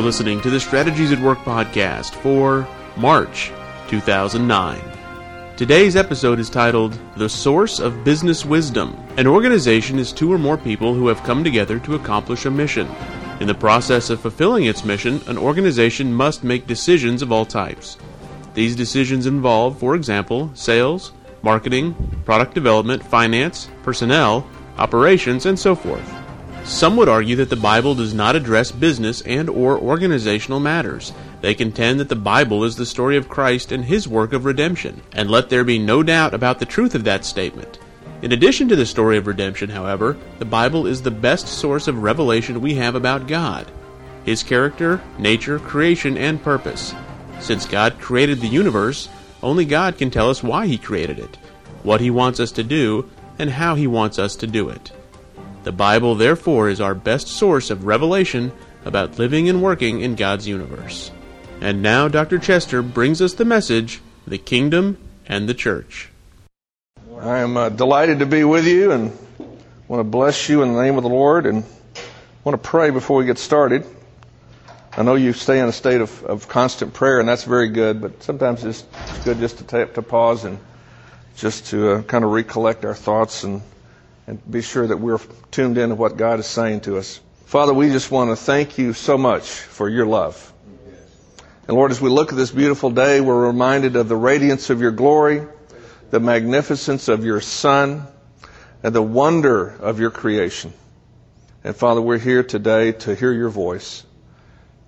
You're listening to the Strategies at Work podcast for March 2009. Today's episode is titled The Source of Business Wisdom. An organization is two or more people who have come together to accomplish a mission. In the process of fulfilling its mission, an organization must make decisions of all types. These decisions involve, for example, sales, marketing, product development, finance, personnel, operations, and so forth. Some would argue that the Bible does not address business and or organizational matters. They contend that the Bible is the story of Christ and his work of redemption, and let there be no doubt about the truth of that statement. In addition to the story of redemption, however, the Bible is the best source of revelation we have about God, his character, nature, creation, and purpose. Since God created the universe, only God can tell us why he created it, what he wants us to do, and how he wants us to do it. The Bible, therefore, is our best source of revelation about living and working in God's universe. And now Dr. Chester brings us the message the kingdom and the church. I am uh, delighted to be with you and want to bless you in the name of the Lord and want to pray before we get started. I know you stay in a state of, of constant prayer, and that's very good, but sometimes it's good just to, take, to pause and just to uh, kind of recollect our thoughts and and be sure that we're tuned in to what God is saying to us. Father, we just want to thank you so much for your love. And Lord, as we look at this beautiful day, we're reminded of the radiance of your glory, the magnificence of your Son, and the wonder of your creation. And Father, we're here today to hear your voice.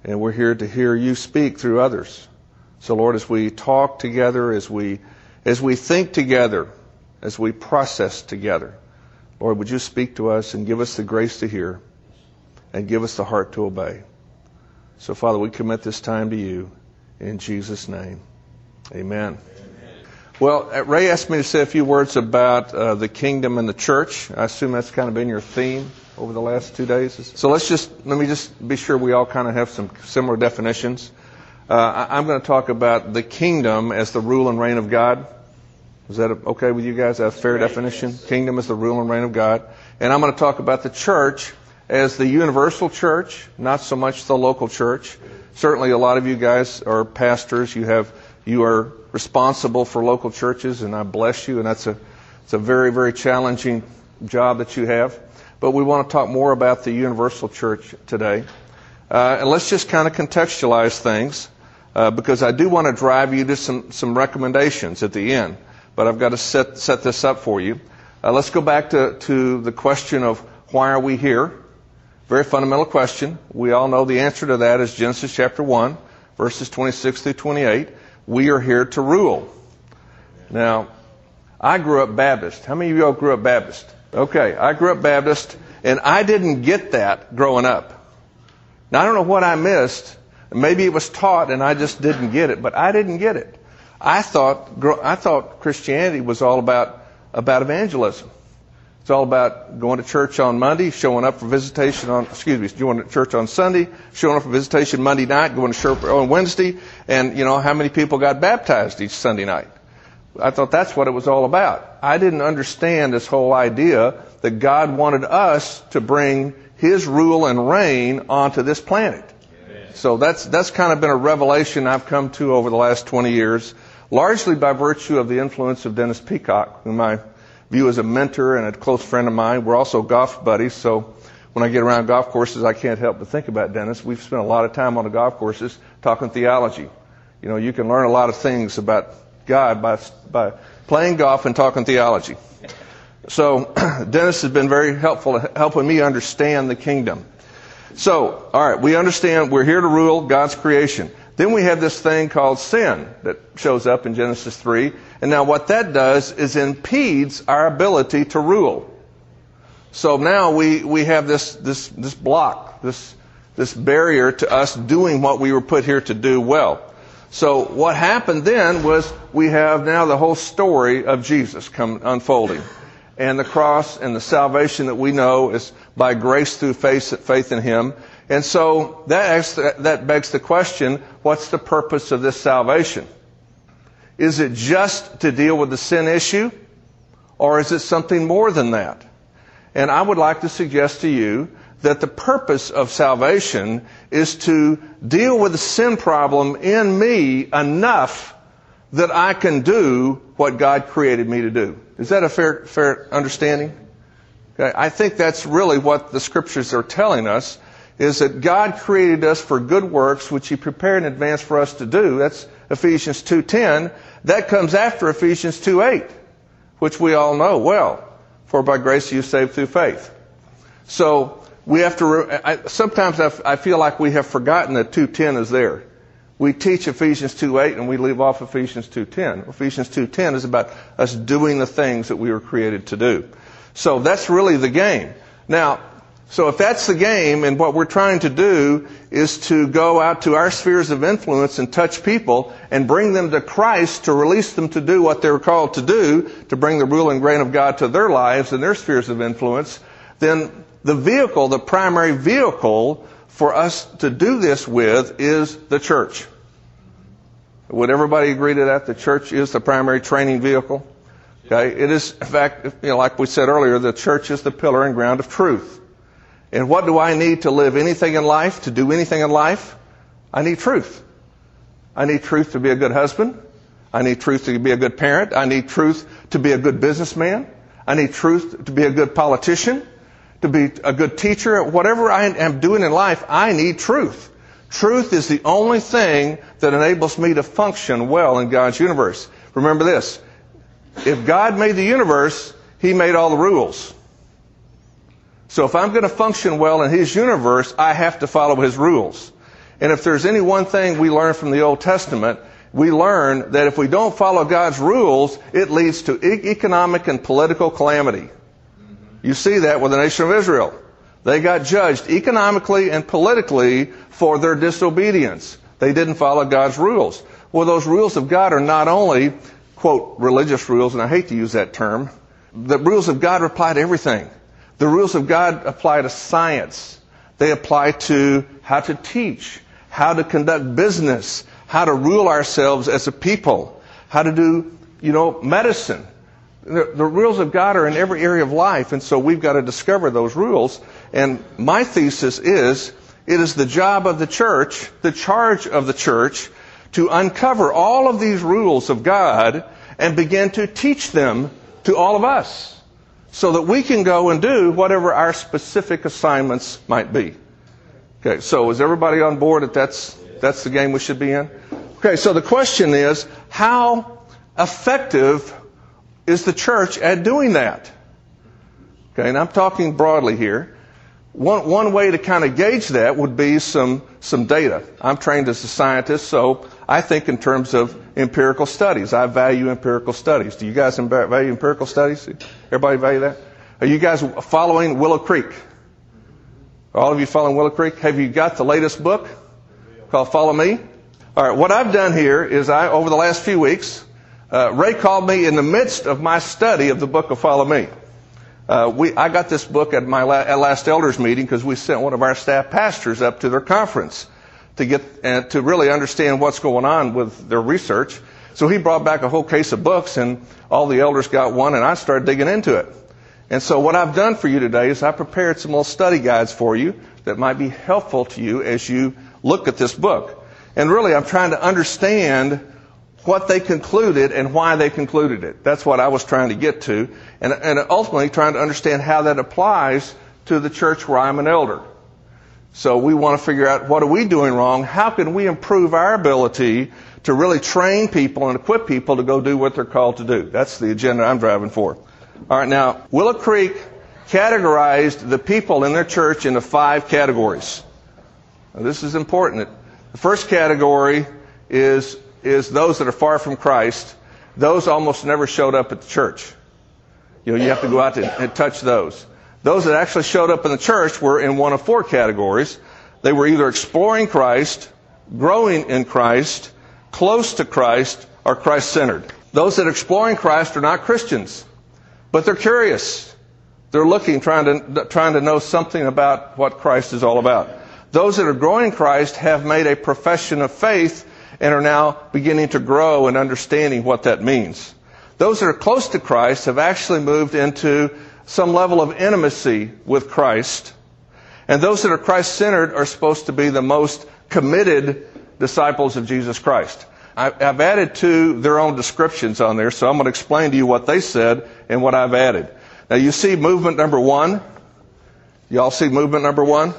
And we're here to hear you speak through others. So Lord, as we talk together, as we, as we think together, as we process together, Lord, would you speak to us and give us the grace to hear and give us the heart to obey. So, Father, we commit this time to you in Jesus' name. Amen. Amen. Well, uh, Ray asked me to say a few words about uh, the kingdom and the church. I assume that's kind of been your theme over the last two days. So let's just let me just be sure we all kind of have some similar definitions. Uh, I'm going to talk about the kingdom as the rule and reign of God. Is that okay with you guys? That's a fair definition. Kingdom is the rule and reign of God. And I'm going to talk about the church as the universal church, not so much the local church. Certainly, a lot of you guys are pastors. You have you are responsible for local churches, and I bless you. And that's a it's a very very challenging job that you have. But we want to talk more about the universal church today. Uh, and let's just kind of contextualize things uh, because I do want to drive you to some some recommendations at the end but I've got to set, set this up for you. Uh, let's go back to, to the question of why are we here? Very fundamental question. We all know the answer to that is Genesis chapter 1, verses 26 through 28. We are here to rule. Now, I grew up Baptist. How many of y'all grew up Baptist? Okay, I grew up Baptist, and I didn't get that growing up. Now, I don't know what I missed. Maybe it was taught and I just didn't get it, but I didn't get it. I thought, I thought Christianity was all about, about evangelism. It's all about going to church on Monday, showing up for visitation on, excuse me, going to church on Sunday, showing up for visitation Monday night, going to church on Wednesday, and, you know, how many people got baptized each Sunday night. I thought that's what it was all about. I didn't understand this whole idea that God wanted us to bring His rule and reign onto this planet. So that's, that's kind of been a revelation I've come to over the last 20 years largely by virtue of the influence of Dennis Peacocke, whom I view as a mentor and a close friend of mine. We're also golf buddies, so when I get around golf courses, I can't help but think about Dennis. We've spent a lot of time on the golf courses talking theology. You know, you can learn a lot of things about God by, by playing golf and talking theology. So, Dennis has been very helpful in helping me understand the kingdom. So, alright, we understand we're here to rule God's creation. Then we have this thing called sin that shows up in Genesis 3. And now what that does is impedes our ability to rule. So now we, we have this, this, this block, this, this barrier to us doing what we were put here to do well. So what happened then was we have now the whole story of Jesus come unfolding. And the cross and the salvation that we know is by grace through faith, faith in Him. And so that, that begs the question, what's the purpose of this salvation? Is it just to deal with the sin issue? Or is it something more than that? And I would like to suggest to you that the purpose of salvation is to deal with the sin problem in me enough that I can do what God created me to do. Is that a fair, fair understanding? Okay. I think that's really what the scriptures are telling us is that God created us for good works which he prepared in advance for us to do. That's Ephesians 2:10. That comes after Ephesians 2:8, which we all know well. For by grace you saved through faith. So we have to. I, sometimes I, I feel like we have forgotten that 2:10 is there. We teach Ephesians 2:8 and we leave off Ephesians 2:10. Ephesians 2:10 is about us doing the things that we were created to do. So that's really the game. Now, so if that's the game and what we're trying to do is to go out to our spheres of influence and touch people and bring them to Christ to release them to do what they're called to do, to bring the rule and reign of God to their lives and their spheres of influence, then the vehicle, the primary vehicle for us to do this with is the church. Would everybody agree to that? The church is the primary training vehicle? Okay. It is, in fact, you know, like we said earlier, the church is the pillar and ground of truth. And what do I need to live anything in life, to do anything in life? I need truth. I need truth to be a good husband. I need truth to be a good parent. I need truth to be a good businessman. I need truth to be a good politician, to be a good teacher. Whatever I am doing in life, I need truth. Truth is the only thing that enables me to function well in God's universe. Remember this. If God made the universe, He made all the rules. So if I'm going to function well in His universe, I have to follow His rules. And if there's any one thing we learn from the Old Testament, we learn that if we don't follow God's rules, it leads to economic and political calamity. You see that with the nation of Israel. They got judged economically and politically for their disobedience. They didn't follow God's rules. Well, those rules of God are not only quote, religious rules, and I hate to use that term. The rules of God apply to everything. The rules of God apply to science. They apply to how to teach, how to conduct business, how to rule ourselves as a people, how to do, you know, medicine. The, the rules of God are in every area of life, and so we've got to discover those rules. And my thesis is, it is the job of the church, the charge of the church, to uncover all of these rules of God and begin to teach them to all of us so that we can go and do whatever our specific assignments might be. Okay, so is everybody on board that that's, that's the game we should be in? Okay, so the question is, how effective is the church at doing that? Okay, and I'm talking broadly here. One, one way to kind of gauge that would be some, some data. I'm trained as a scientist, so I think in terms of empirical studies. I value empirical studies. Do you guys value empirical studies? Everybody value that? Are you guys following Willow Creek? All of you following Willow Creek? Have you got the latest book called Follow Me? All right. What I've done here is I, over the last few weeks, uh, Ray called me in the midst of my study of the book of Follow Me. Uh, we, I got this book at my la- at last elders meeting because we sent one of our staff pastors up to their conference to get uh, to really understand what's going on with their research. So he brought back a whole case of books, and all the elders got one, and I started digging into it. And so what I've done for you today is I prepared some little study guides for you that might be helpful to you as you look at this book. And really, I'm trying to understand what they concluded and why they concluded it. That's what I was trying to get to, and, and ultimately trying to understand how that applies to the church where I'm an elder. So we want to figure out what are we doing wrong? How can we improve our ability to really train people and equip people to go do what they're called to do? That's the agenda I'm driving for. All right, now, Willow Creek categorized the people in their church into five categories. Now, this is important. The first category is, is those that are far from Christ. Those almost never showed up at the church. You know, you have to go out and, and touch those. Those that actually showed up in the church were in one of four categories. They were either exploring Christ, growing in Christ, close to Christ, or Christ centered. Those that are exploring Christ are not Christians, but they're curious. They're looking, trying to, trying to know something about what Christ is all about. Those that are growing Christ have made a profession of faith and are now beginning to grow and understanding what that means. Those that are close to Christ have actually moved into some level of intimacy with Christ. And those that are Christ centered are supposed to be the most committed disciples of Jesus Christ. I've added to their own descriptions on there, so I'm going to explain to you what they said and what I've added. Now you see movement number one. Y'all see movement number one?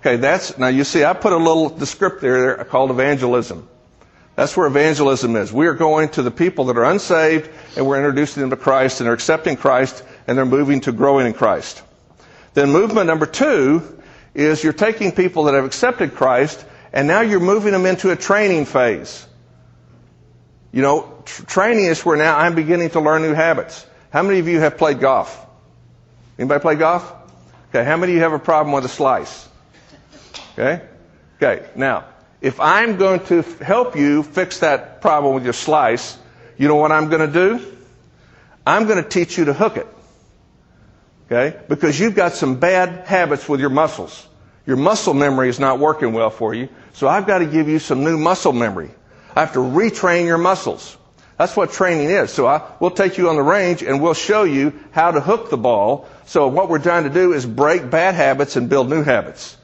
Okay, that's, now you see I put a little descriptor there called evangelism. That's where evangelism is. We are going to the people that are unsaved and we're introducing them to Christ and they're accepting Christ and they're moving to growing in Christ. Then movement number two is you're taking people that have accepted Christ and now you're moving them into a training phase. You know, tr- training is where now I'm beginning to learn new habits. How many of you have played golf? Anybody play golf? Okay, how many of you have a problem with a slice? Okay? Okay, now, if I'm going to help you fix that problem with your slice, you know what I'm going to do? I'm going to teach you to hook it. Okay? Because you've got some bad habits with your muscles. Your muscle memory is not working well for you. So I've got to give you some new muscle memory. I have to retrain your muscles. That's what training is. So I, we'll take you on the range and we'll show you how to hook the ball. So what we're trying to do is break bad habits and build new habits.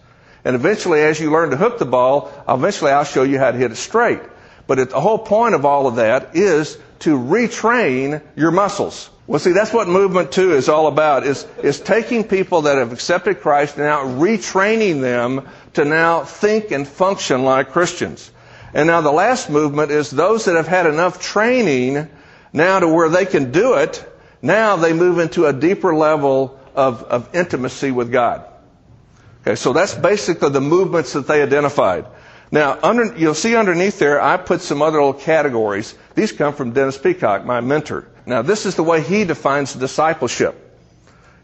And eventually, as you learn to hook the ball, eventually I'll show you how to hit it straight. But it, the whole point of all of that is to retrain your muscles. Well, see, that's what movement two is all about, is, is taking people that have accepted Christ and now retraining them to now think and function like Christians. And now the last movement is those that have had enough training now to where they can do it, now they move into a deeper level of, of intimacy with God. Okay, so that's basically the movements that they identified. Now, under, you'll see underneath there, I put some other little categories. These come from Dennis Peacocke, my mentor. Now, this is the way he defines discipleship.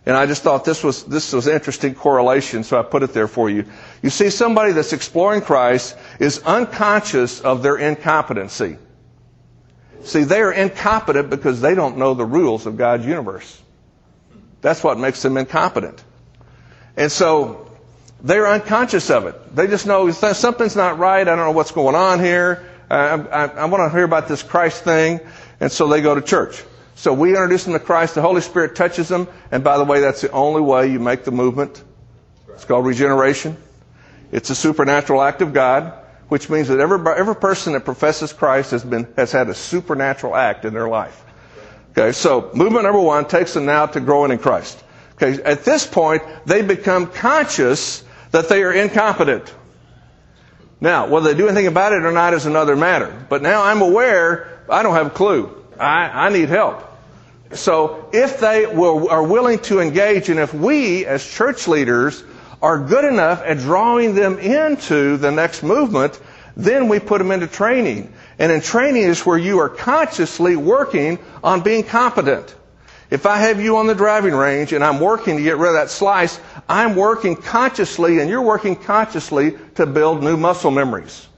And I just thought this was, this was interesting correlation, so I put it there for you. You see, somebody that's exploring Christ is unconscious of their incompetency. See, they are incompetent because they don't know the rules of God's universe. That's what makes them incompetent. And so, they're unconscious of it. They just know something's not right. I don't know what's going on here. I, I, I want to hear about this Christ thing. And so they go to church. So we introduce them to Christ. The Holy Spirit touches them. And by the way, that's the only way you make the movement. It's called regeneration. It's a supernatural act of God, which means that every, every person that professes Christ has been, has had a supernatural act in their life. Okay, so movement number one takes them now to growing in Christ. Okay, at this point, they become conscious that they are incompetent. Now, whether they do anything about it or not is another matter. But now I'm aware, I don't have a clue. I, I need help. So if they will, are willing to engage, and if we as church leaders are good enough at drawing them into the next movement, then we put them into training. And in training is where you are consciously working on being competent. If I have you on the driving range and I'm working to get rid of that slice, I'm working consciously and you're working consciously to build new muscle memories.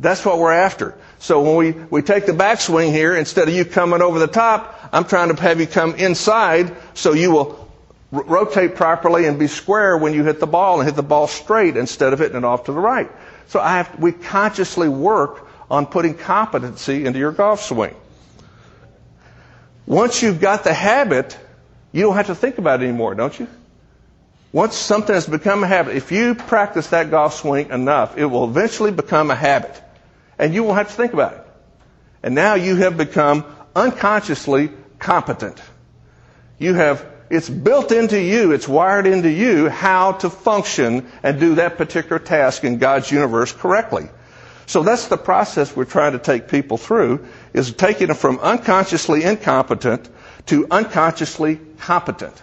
That's what we're after. So when we, we take the backswing here, instead of you coming over the top, I'm trying to have you come inside so you will r- rotate properly and be square when you hit the ball and hit the ball straight instead of hitting it off to the right. So I have, we consciously work on putting competency into your golf swing. Once you've got the habit, you don't have to think about it anymore, don't you? Once something has become a habit, if you practice that golf swing enough, it will eventually become a habit and you won't have to think about it. And now you have become unconsciously competent. You have, it's built into you, it's wired into you how to function and do that particular task in God's universe correctly. So that's the process we're trying to take people through, is taking them from unconsciously incompetent to unconsciously competent.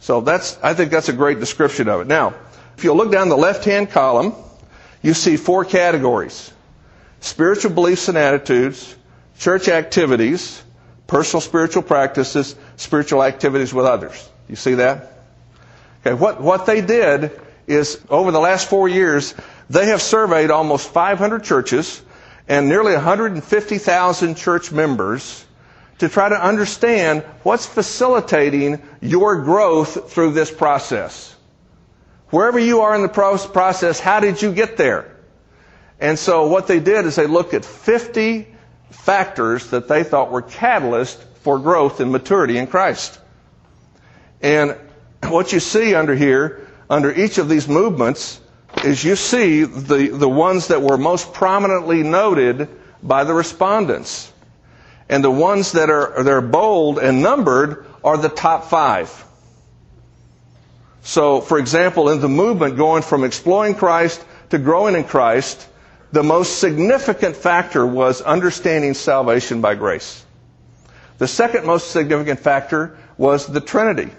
So that's, I think that's a great description of it. Now, if you look down the left-hand column, you see four categories spiritual beliefs and attitudes, church activities, personal spiritual practices, spiritual activities with others. You see that? Okay, what, what they did is over the last four years, they have surveyed almost 500 churches and nearly 150,000 church members to try to understand what's facilitating your growth through this process. Wherever you are in the process, how did you get there? And so what they did is they looked at 50 factors that they thought were catalysts for growth and maturity in Christ. And what you see under here, under each of these movements is you see the, the ones that were most prominently noted by the respondents. And the ones that are, that are bold and numbered are the top five. So, for example, in the movement going from exploring Christ to growing in Christ, the most significant factor was understanding salvation by grace. The second most significant factor was the Trinity.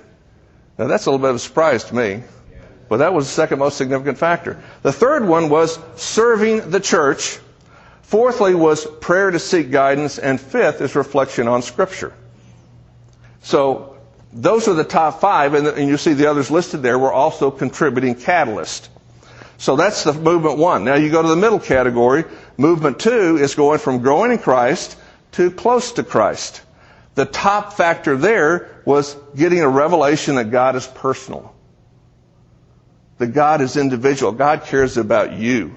Now that's a little bit of a surprise to me, but that was the second most significant factor. The third one was serving the church. Fourthly was prayer to seek guidance, and fifth is reflection on Scripture. So those are the top five, and, you see the others listed there were also contributing catalysts. So that's the movement one. Now you go to the middle category. Movement two is going from growing in Christ to close to Christ. The top factor there was getting a revelation that God is personal. That God is individual. God cares about you.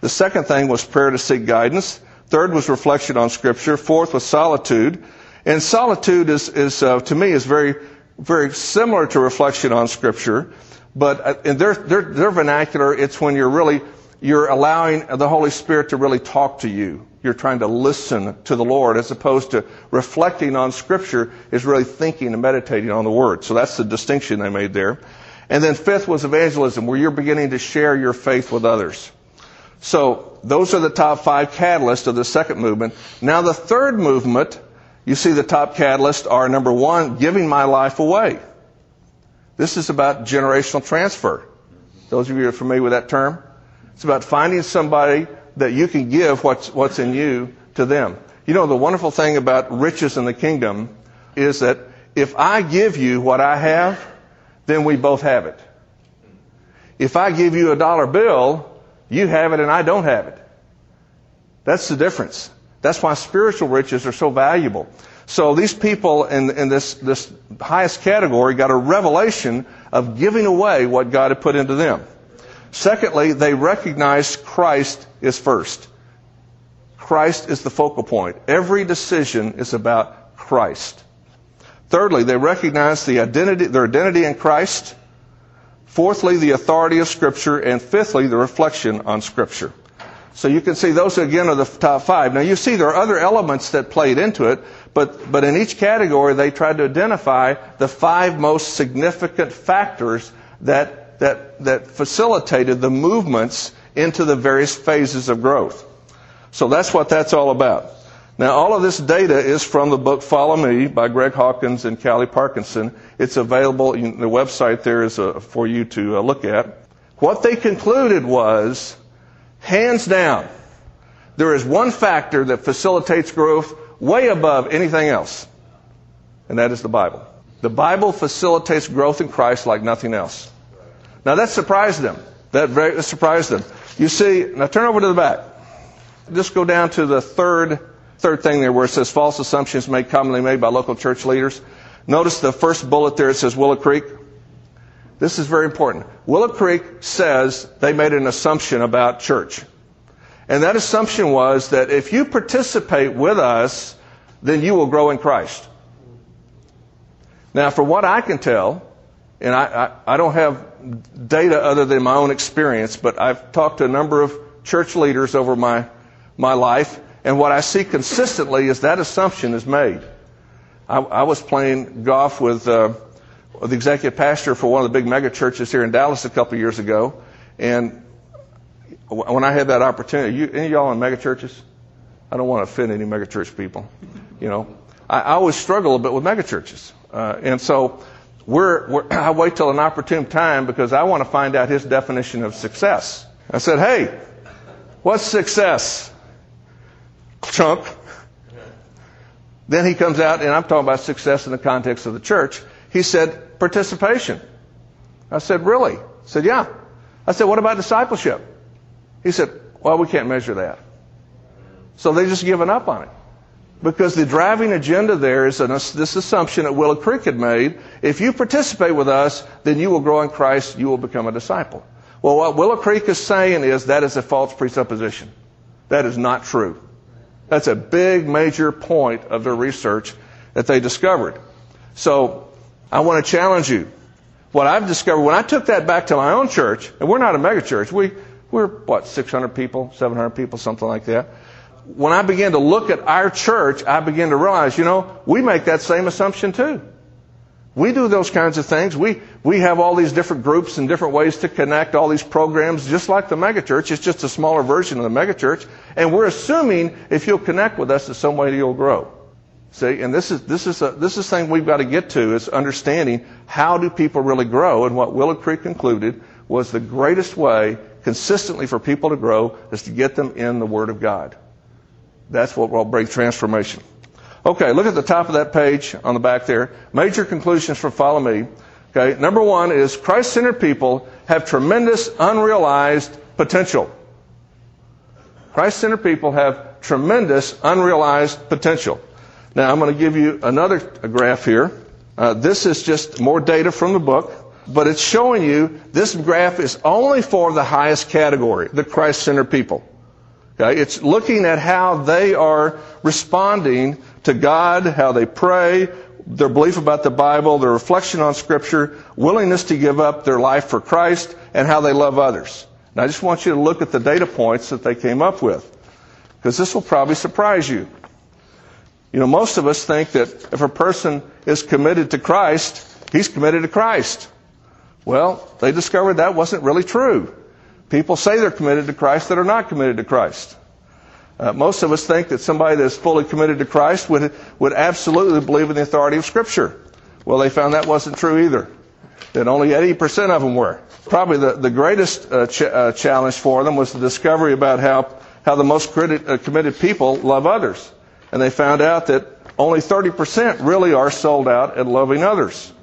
The second thing was prayer to seek guidance. Third was reflection on Scripture. Fourth was solitude. And solitude is, is uh, to me, is very, very similar to reflection on Scripture. But uh, in their, their, their vernacular, it's when you're really, you're allowing the Holy Spirit to really talk to you. You're trying to listen to the Lord as opposed to reflecting on Scripture is really thinking and meditating on the Word. So that's the distinction they made there. And then fifth was evangelism, where you're beginning to share your faith with others. So those are the top five catalysts of the second movement. Now the third movement, you see the top catalysts are number one, giving my life away. This is about generational transfer. Those of you who are familiar with that term, it's about finding somebody that you can give what's, what's in you to them. You know, the wonderful thing about riches in the kingdom is that if I give you what I have, then we both have it. If I give you a dollar bill, you have it and I don't have it. That's the difference. That's why spiritual riches are so valuable. So these people in, in this, this highest category got a revelation of giving away what God had put into them. Secondly, they recognized Christ is first. Christ is the focal point. Every decision is about Christ. Thirdly, they recognize the identity, their identity in Christ. Fourthly, the authority of Scripture. And fifthly, the reflection on Scripture. So you can see those again are the top five. Now you see there are other elements that played into it, but, but in each category they tried to identify the five most significant factors that that, that facilitated the movements into the various phases of growth. So that's what that's all about. Now, all of this data is from the book Follow Me by Greg Hawkins and Cally Parkinson. It's available, the website there is uh, for you to uh, look at. What they concluded was, hands down, there is one factor that facilitates growth way above anything else, and that is the Bible. The Bible facilitates growth in Christ like nothing else. Now that surprised them. That, very, that surprised them. You see, now turn over to the back. Just go down to the third, third thing there where it says false assumptions made commonly made by local church leaders. Notice the first bullet there, it says Willow Creek. This is very important. Willow Creek says they made an assumption about church. And that assumption was that if you participate with us, then you will grow in Christ. Now, for what I can tell, and I, I, I don't have data other than my own experience, but I've talked to a number of church leaders over my, my life, and what I see consistently is that assumption is made. I, I was playing golf with uh, the executive pastor for one of the big mega churches here in Dallas a couple years ago, and when I had that opportunity, you, any of y'all in mega churches? I don't want to offend any mega church people. You know, I, I always struggle a bit with mega churches, uh, and so we're, we're, I wait till an opportune time because I want to find out his definition of success. I said, hey, what's success? Chunk. Then he comes out, and I'm talking about success in the context of the church. He said, participation. I said, really? He said, yeah. I said, what about discipleship? He said, well, we can't measure that. So they just given up on it. Because the driving agenda there is an, this assumption that Willow Creek had made. If you participate with us, then you will grow in Christ, you will become a disciple. Well, what Willow Creek is saying is that is a false presupposition. That is not true. That's a big, major point of their research that they discovered. So, I want to challenge you. What I've discovered when I took that back to my own church, and we're not a megachurch, we, we're what, 600 people, 700 people, something like that. When I began to look at our church, I began to realize, you know, we make that same assumption too. We do those kinds of things. We, we have all these different groups and different ways to connect all these programs, just like the megachurch. It's just a smaller version of the megachurch. And we're assuming if you'll connect with us in some way, you'll grow. See, and this is, this is, a, this is thing we've got to get to is understanding how do people really grow. And what Willow Creek concluded was the greatest way consistently for people to grow is to get them in the Word of God. That's what will bring transformation. Okay, look at the top of that page on the back there. Major conclusions for Follow Me. Okay, number one is Christ centered people have tremendous unrealized potential. Christ centered people have tremendous unrealized potential. Now, I'm going to give you another graph here. Uh, this is just more data from the book, but it's showing you this graph is only for the highest category, the Christ centered people. Okay? It's looking at how they are responding to God, how they pray, their belief about the Bible, their reflection on Scripture, willingness to give up their life for Christ, and how they love others. And I just want you to look at the data points that they came up with, because this will probably surprise you. You know, most of us think that if a person is committed to Christ, he's committed to Christ. Well, they discovered that wasn't really true. People say they're committed to Christ that are not committed to Christ. Uh, most of us think that somebody that's fully committed to Christ would, would absolutely believe in the authority of Scripture. Well, they found that wasn't true either. That only 80% of them were. Probably the, the greatest uh, ch- uh, challenge for them was the discovery about how, how the most criti- uh, committed people love others. And they found out that only 30% really are sold out at loving others.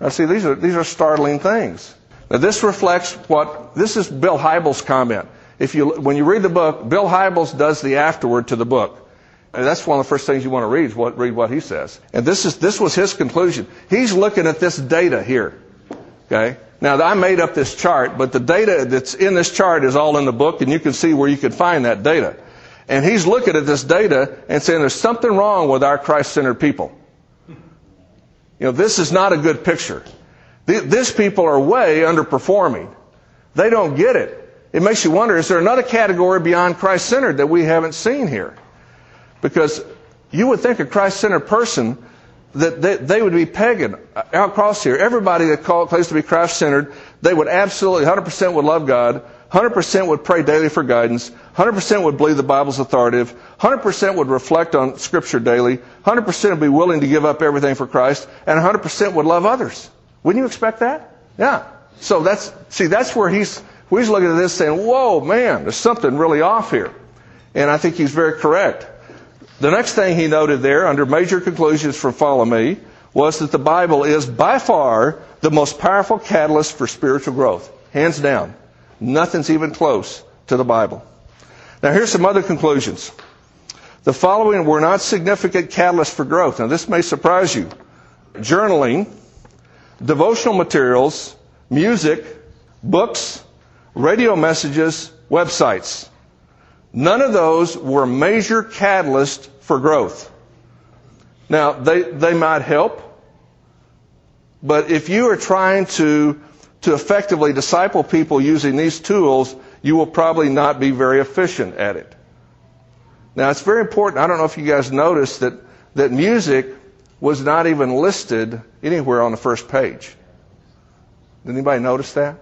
Now, see, these are, these are startling things. Now, this reflects what, this is Bill Hybels' comment if you, when you read the book, Bill Hybels does the afterword to the book. And that's one of the first things you want to read, what, read what he says. And this is, this was his conclusion. He's looking at this data here. Okay? Now, I made up this chart, but the data that's in this chart is all in the book, and you can see where you can find that data. And he's looking at this data and saying there's something wrong with our Christ-centered people. You know, this is not a good picture. These people are way underperforming. They don't get it it makes you wonder is there another category beyond Christ centered that we haven't seen here? Because you would think a Christ centered person that they, they, would be pegging uh, out across here. Everybody that claims to be Christ centered, they would absolutely 100% would love God, 100% would pray daily for guidance, 100% would believe the Bible's authoritative, 100% would reflect on Scripture daily, 100% would be willing to give up everything for Christ, and 100% would love others. Wouldn't you expect that? Yeah. So that's, see, that's where he's, we're just looking at this saying, whoa, man, there's something really off here. And I think he's very correct. The next thing he noted there, under major conclusions for Follow Me, was that the Bible is by far the most powerful catalyst for spiritual growth. Hands down. Nothing's even close to the Bible. Now here's some other conclusions. The following were not significant catalysts for growth. Now this may surprise you. Journaling, devotional materials, music, books, radio messages, websites. None of those were major catalysts for growth. Now, they, they might help, but if you are trying to, to effectively disciple people using these tools, you will probably not be very efficient at it. Now, it's very important. I don't know if you guys noticed that, that music was not even listed anywhere on the first page. Did anybody notice that?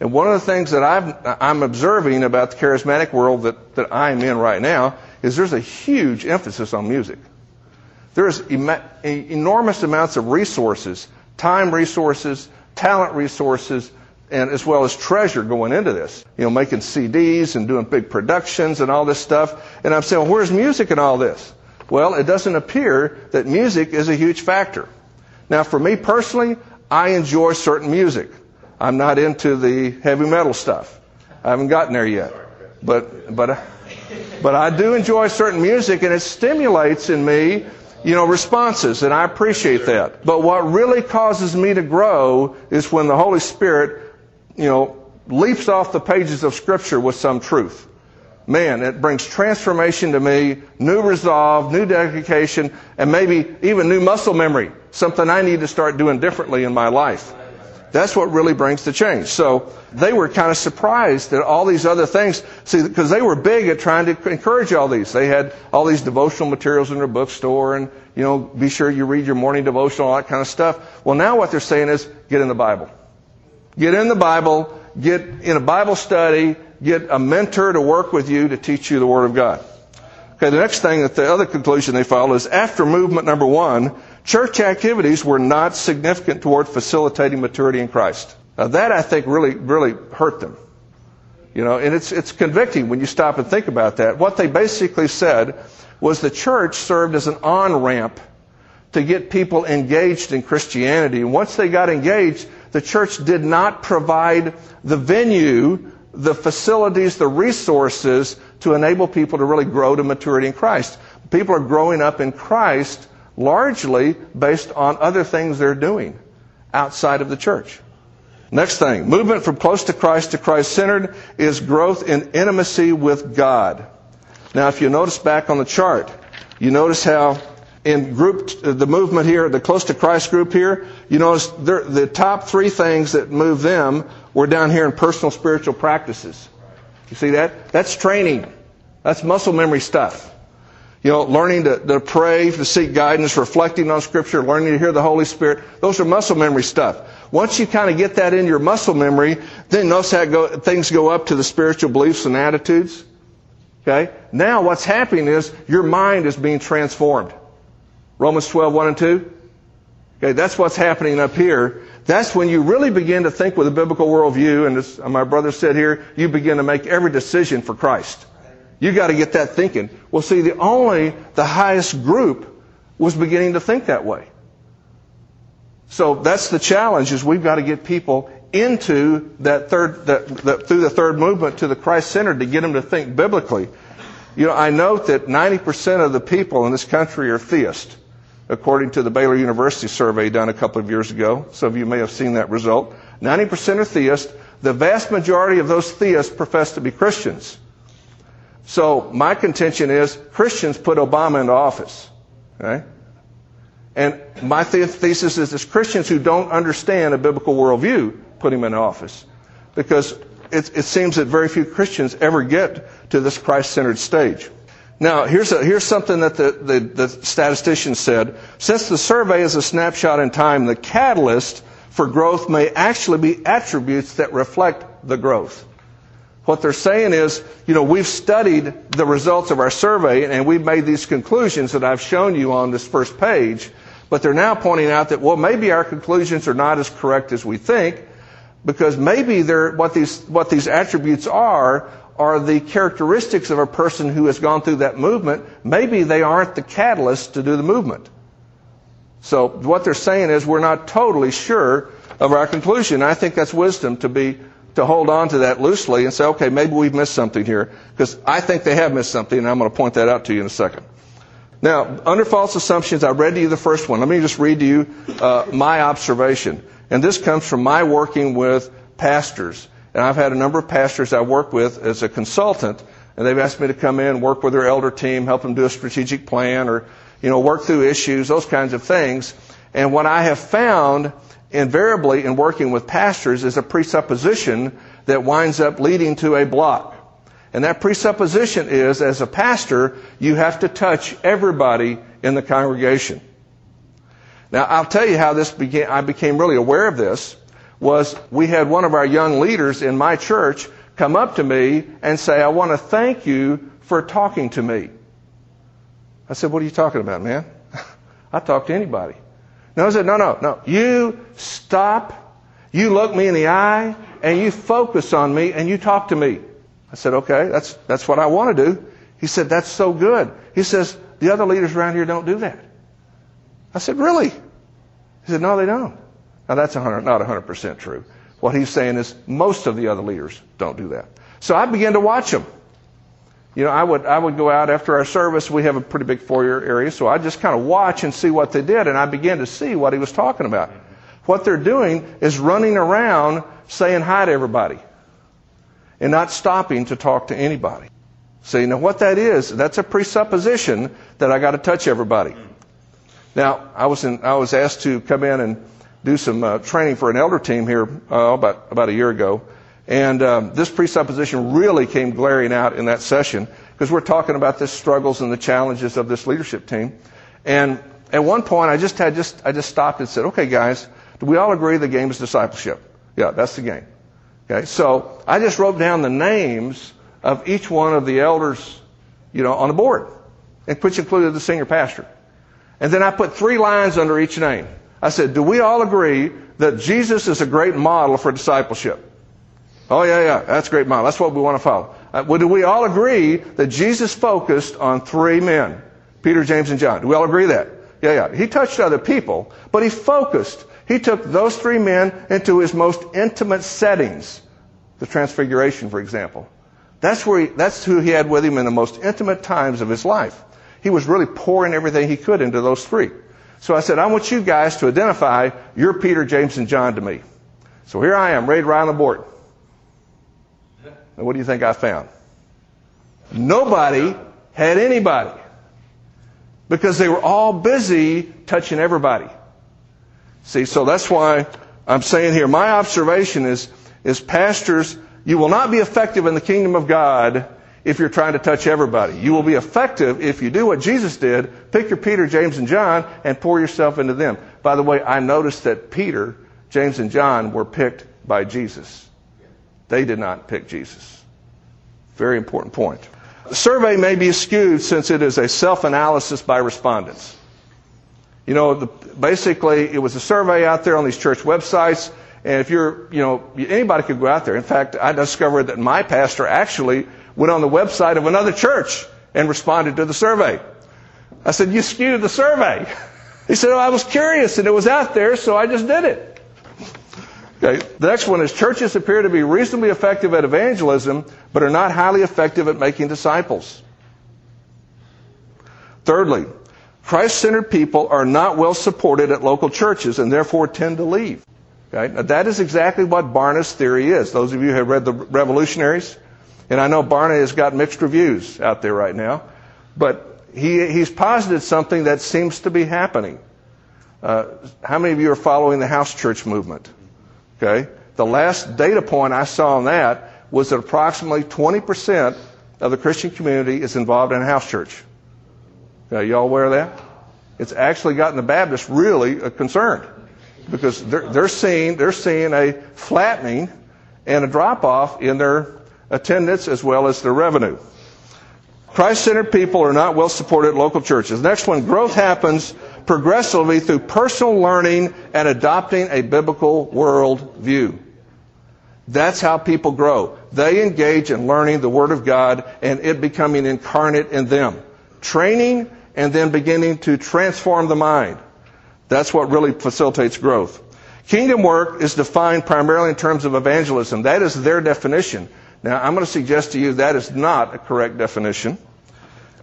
And one of the things that i am observing about the charismatic world that, that I'm in right now is there's a huge emphasis on music. There's em- enormous amounts of resources, time resources, talent resources, and as well as treasure going into this. You know, making CDs and doing big productions and all this stuff. And I'm saying, well, where's music in all this? Well, it doesn't appear that music is a huge factor. Now, for me personally, I enjoy certain music. I'm not into the heavy metal stuff. I haven't gotten there yet. But, but, but I do enjoy certain music and it stimulates in me, you know, responses and I appreciate that. But what really causes me to grow is when the Holy Spirit, you know, leaps off the pages of Scripture with some truth. Man, it brings transformation to me, new resolve, new dedication, and maybe even new muscle memory, something I need to start doing differently in my life. That's what really brings the change. So they were kind of surprised that all these other things, see, because they were big at trying to encourage all these. They had all these devotional materials in their bookstore and, you know, be sure you read your morning devotional, all that kind of stuff. Well, now what they're saying is get in the Bible. Get in the Bible, get in a Bible study, get a mentor to work with you to teach you the Word of God. Okay, the next thing that the other conclusion they follow is after movement number one, church activities were not significant toward facilitating maturity in Christ. Now that I think really, really hurt them. You know, and it's, it's convicting when you stop and think about that. What they basically said was the church served as an on-ramp to get people engaged in Christianity. And once they got engaged, the church did not provide the venue, the facilities, the resources to enable people to really grow to maturity in Christ. People are growing up in Christ largely based on other things they're doing outside of the church. Next thing, movement from close to Christ to Christ centered is growth in intimacy with God. Now, if you notice back on the chart, you notice how in group, the movement here, the close to Christ group here, you notice the top three things that move them were down here in personal spiritual practices. You see that? That's training. That's muscle memory stuff. You know, learning to, to pray, to seek guidance, reflecting on Scripture, learning to hear the Holy Spirit. Those are muscle memory stuff. Once you kind of get that in your muscle memory, then notice how go, things go up to the spiritual beliefs and attitudes. Okay? Now what's happening is your mind is being transformed. Romans 12, 1 and 2. Okay, that's what's happening up here. That's when you really begin to think with a biblical worldview, and as my brother said here, you begin to make every decision for Christ. You got to get that thinking. Well, see, the only the highest group was beginning to think that way. So that's the challenge: is we've got to get people into that third, that, that through the third movement to the Christ centered to get them to think biblically. You know, I note that 90% of the people in this country are theists, according to the Baylor University survey done a couple of years ago. Some of you may have seen that result. 90% are theists. The vast majority of those theists profess to be Christians. So my contention is Christians put Obama into office. Okay? And my thesis is it's Christians who don't understand a biblical worldview put him in office. Because it, it seems that very few Christians ever get to this Christ-centered stage. Now, here's, a, here's something that the, the, the statistician said. Since the survey is a snapshot in time, the catalyst for growth may actually be attributes that reflect the growth. What they're saying is, you know, we've studied the results of our survey and we've made these conclusions that I've shown you on this first page, but they're now pointing out that, well, maybe our conclusions are not as correct as we think, because maybe what these, what these attributes are, are the characteristics of a person who has gone through that movement. Maybe they aren't the catalyst to do the movement. So what they're saying is we're not totally sure of our conclusion. I think that's wisdom to be to hold on to that loosely and say, okay, maybe we've missed something here, because I think they have missed something, and I'm going to point that out to you in a second. Now, under false assumptions, I read to you the first one. Let me just read to you uh, my observation. And this comes from my working with pastors. And I've had a number of pastors I work with as a consultant, and they've asked me to come in, work with their elder team, help them do a strategic plan, or, you know, work through issues, those kinds of things. And what I have found invariably in working with pastors is a presupposition that winds up leading to a block. And that presupposition is, as a pastor, you have to touch everybody in the congregation. Now, I'll tell you how this began, I became really aware of this, was we had one of our young leaders in my church come up to me and say, I want to thank you for talking to me. I said, what are you talking about, man? I talk to anybody. No, I said, no, no, no. You stop, you look me in the eye, and you focus on me, and you talk to me. I said, okay, that's, that's what I want to do. He said, that's so good. He says, the other leaders around here don't do that. I said, really? He said, no, they don't. Now that's 100, not 100% true. What he's saying is most of the other leaders don't do that. So I began to watch them. You know, I would, I would go out after our service. We have a pretty big foyer area, so I just kind of watch and see what they did, and I began to see what he was talking about. What they're doing is running around saying hi to everybody and not stopping to talk to anybody. See, now what that is, that's a presupposition that I got to touch everybody. Now, I was in, I was asked to come in and do some uh, training for an elder team here uh, about about a year ago, and um, this presupposition really came glaring out in that session because we're talking about the struggles and the challenges of this leadership team. And at one point, I just had just I just stopped and said, "Okay, guys, do we all agree the game is discipleship? Yeah, that's the game." Okay, so I just wrote down the names of each one of the elders, you know, on the board, which included the senior pastor. And then I put three lines under each name. I said, Do we all agree that Jesus is a great model for discipleship? Oh, yeah, yeah, that's a great model. That's what we want to follow. Uh, well, do we all agree that Jesus focused on three men Peter, James, and John? Do we all agree that? Yeah, yeah. He touched other people, but he focused. He took those three men into his most intimate settings. The Transfiguration, for example. That's where he, that's who he had with him in the most intimate times of his life. He was really pouring everything he could into those three. So I said, I want you guys to identify your Peter, James, and John to me. So here I am, write on the board. And what do you think I found? Nobody had anybody. Because they were all busy touching everybody. See, so that's why I'm saying here, my observation is, is pastors, you will not be effective in the kingdom of God if you're trying to touch everybody. You will be effective if you do what Jesus did, pick your Peter, James, and John, and pour yourself into them. By the way, I noticed that Peter, James, and John were picked by Jesus. They did not pick Jesus. Very important point. The survey may be skewed since it is a self-analysis by respondents. You know, the, basically, it was a survey out there on these church websites, and if you're, you know, anybody could go out there. In fact, I discovered that my pastor actually went on the website of another church and responded to the survey. I said, You skewed the survey. He said, oh, I was curious and it was out there, so I just did it. Okay. The next one is churches appear to be reasonably effective at evangelism, but are not highly effective at making disciples. Thirdly, Christ centered people are not well supported at local churches and therefore tend to leave. Okay? Now, that is exactly what Barna's theory is. Those of you who have read the Revolutionaries, and I know Barna has got mixed reviews out there right now, but he, he's posited something that seems to be happening. Uh, how many of you are following the house church movement? Okay. The last data point I saw on that was that approximately 20% of the Christian community is involved in a house church. Okay, y'all aware of that? It's actually gotten the Baptists really uh, concerned because they're, they're seeing they're seeing a flattening and a drop off in their attendance as well as their revenue. Christ centered people are not well supported local churches. Next one growth happens progressively through personal learning and adopting a biblical world view. That's how people grow. They engage in learning the Word of God and it becoming incarnate in them. Training and then beginning to transform the mind. That's what really facilitates growth. Kingdom work is defined primarily in terms of evangelism. That is their definition. Now, I'm going to suggest to you that is not a correct definition.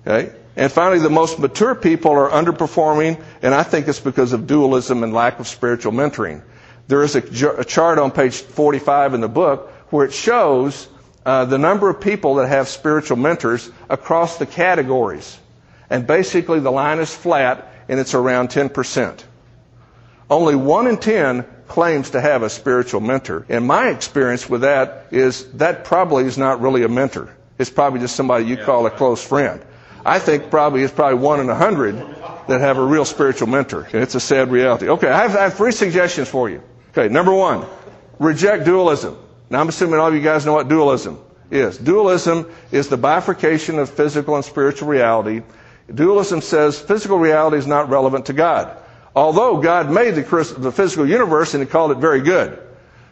Okay? And finally, the most mature people are underperforming, and I think it's because of dualism and lack of spiritual mentoring. There is a, a chart on page 45 in the book where it shows uh, the number of people that have spiritual mentors across the categories. And basically, the line is flat, and it's around 10%. Only 1 in 10 claims to have a spiritual mentor. And my experience with that is that probably is not really a mentor. It's probably just somebody you call a close friend. I think probably it's probably one in a hundred that have a real spiritual mentor. And it's a sad reality. Okay, I have, I have three suggestions for you. Okay, number one, reject dualism. Now I'm assuming all of you guys know what dualism is. Dualism is the bifurcation of physical and spiritual reality. Dualism says physical reality is not relevant to God. Although God made the, the physical universe and he called it very good.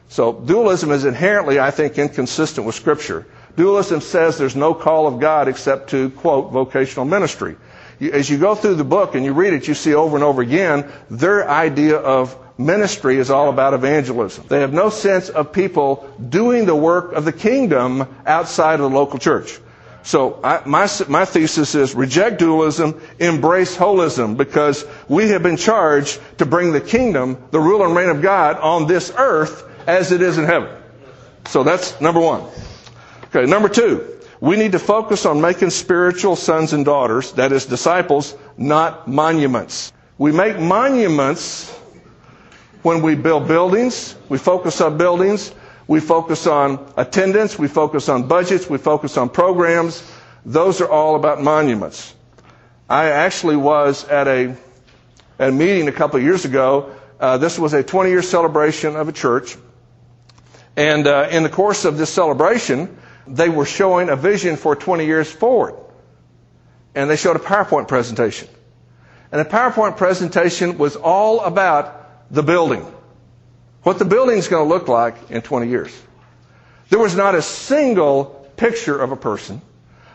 So dualism is inherently, I think, inconsistent with Scripture. Dualism says there's no call of God except to, quote, vocational ministry. As you go through the book and you read it, you see over and over again their idea of ministry is all about evangelism. They have no sense of people doing the work of the kingdom outside of the local church. So I, my, my thesis is reject dualism, embrace holism, because we have been charged to bring the kingdom, the rule and reign of God on this earth as it is in heaven. So that's number one. Okay, number two, we need to focus on making spiritual sons and daughters, that is disciples, not monuments. We make monuments When we build buildings, we focus on buildings, we focus on attendance, we focus on budgets, we focus on programs. Those are all about monuments. I actually was at a, at a meeting a couple of years ago. Uh, this was a 20 year celebration of a church. And uh, in the course of this celebration, they were showing a vision for 20 years forward. And they showed a PowerPoint presentation. And the PowerPoint presentation was all about the building. What the building is going to look like in 20 years. There was not a single picture of a person,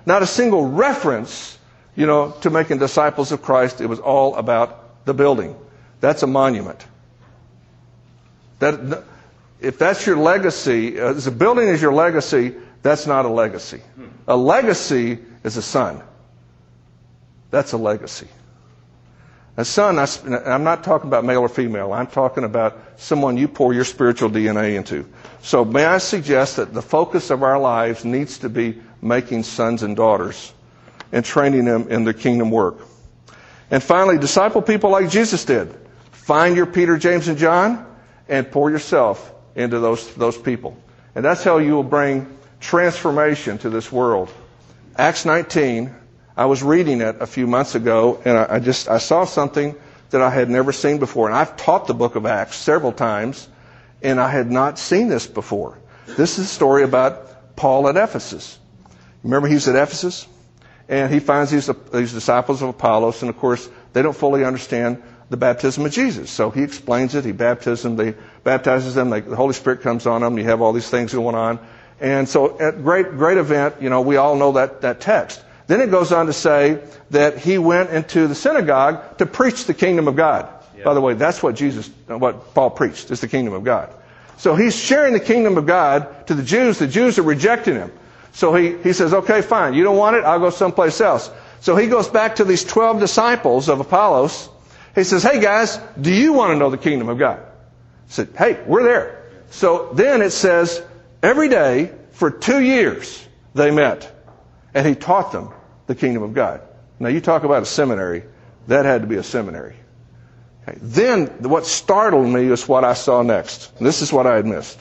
not a single reference, you know, to making disciples of Christ. It was all about the building. That's a monument. That, if that's your legacy, uh, the building is your legacy, that's not a legacy. A legacy is a son. That's a legacy. A son, I'm not talking about male or female. I'm talking about someone you pour your spiritual DNA into. So may I suggest that the focus of our lives needs to be making sons and daughters and training them in the kingdom work. And finally, disciple people like Jesus did. Find your Peter, James, and John and pour yourself into those, those people. And that's how you will bring transformation to this world. Acts 19, I was reading it a few months ago, and I, just I saw something that I had never seen before. And I've taught the book of Acts several times, and I had not seen this before. This is a story about Paul at Ephesus. Remember, he's at Ephesus, and he finds these, these disciples of Apollos, and of course, they don't fully understand the baptism of Jesus. So he explains it. He baptizes them. They baptizes them. They, the Holy Spirit comes on them. You have all these things going on. And so at great, great event, you know, we all know that, that text. Then it goes on to say that he went into the synagogue to preach the kingdom of God. Yeah. By the way, that's what Jesus, what Paul preached, is the kingdom of God. So he's sharing the kingdom of God to the Jews. The Jews are rejecting him. So he, he says, okay, fine. You don't want it? I'll go someplace else. So he goes back to these 12 disciples of Apollos. He says, hey guys, do you want to know the kingdom of God? I said, hey, we're there. So then it says, every day for two years they met and he taught them the kingdom of God. Now, you talk about a seminary, that had to be a seminary. Okay. Then, what startled me is what I saw next. And this is what I had missed.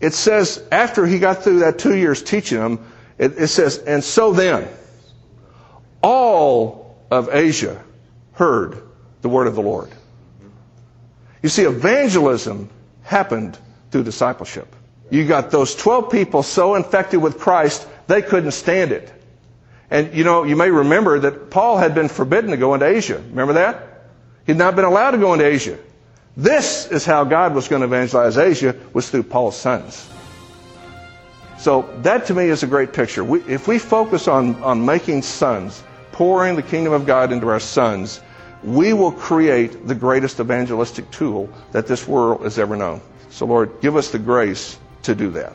It says, after he got through that two years teaching them, it, it says, and so then, all of Asia heard the word of the Lord. You see, evangelism happened through discipleship. You got those 12 people so infected with Christ they couldn't stand it. And you know, you may remember that Paul had been forbidden to go into Asia. Remember that? He'd not been allowed to go into Asia. This is how God was going to evangelize Asia, was through Paul's sons. So that to me is a great picture. We, if we focus on, on making sons, pouring the kingdom of God into our sons, we will create the greatest evangelistic tool that this world has ever known. So Lord, give us the grace to do that.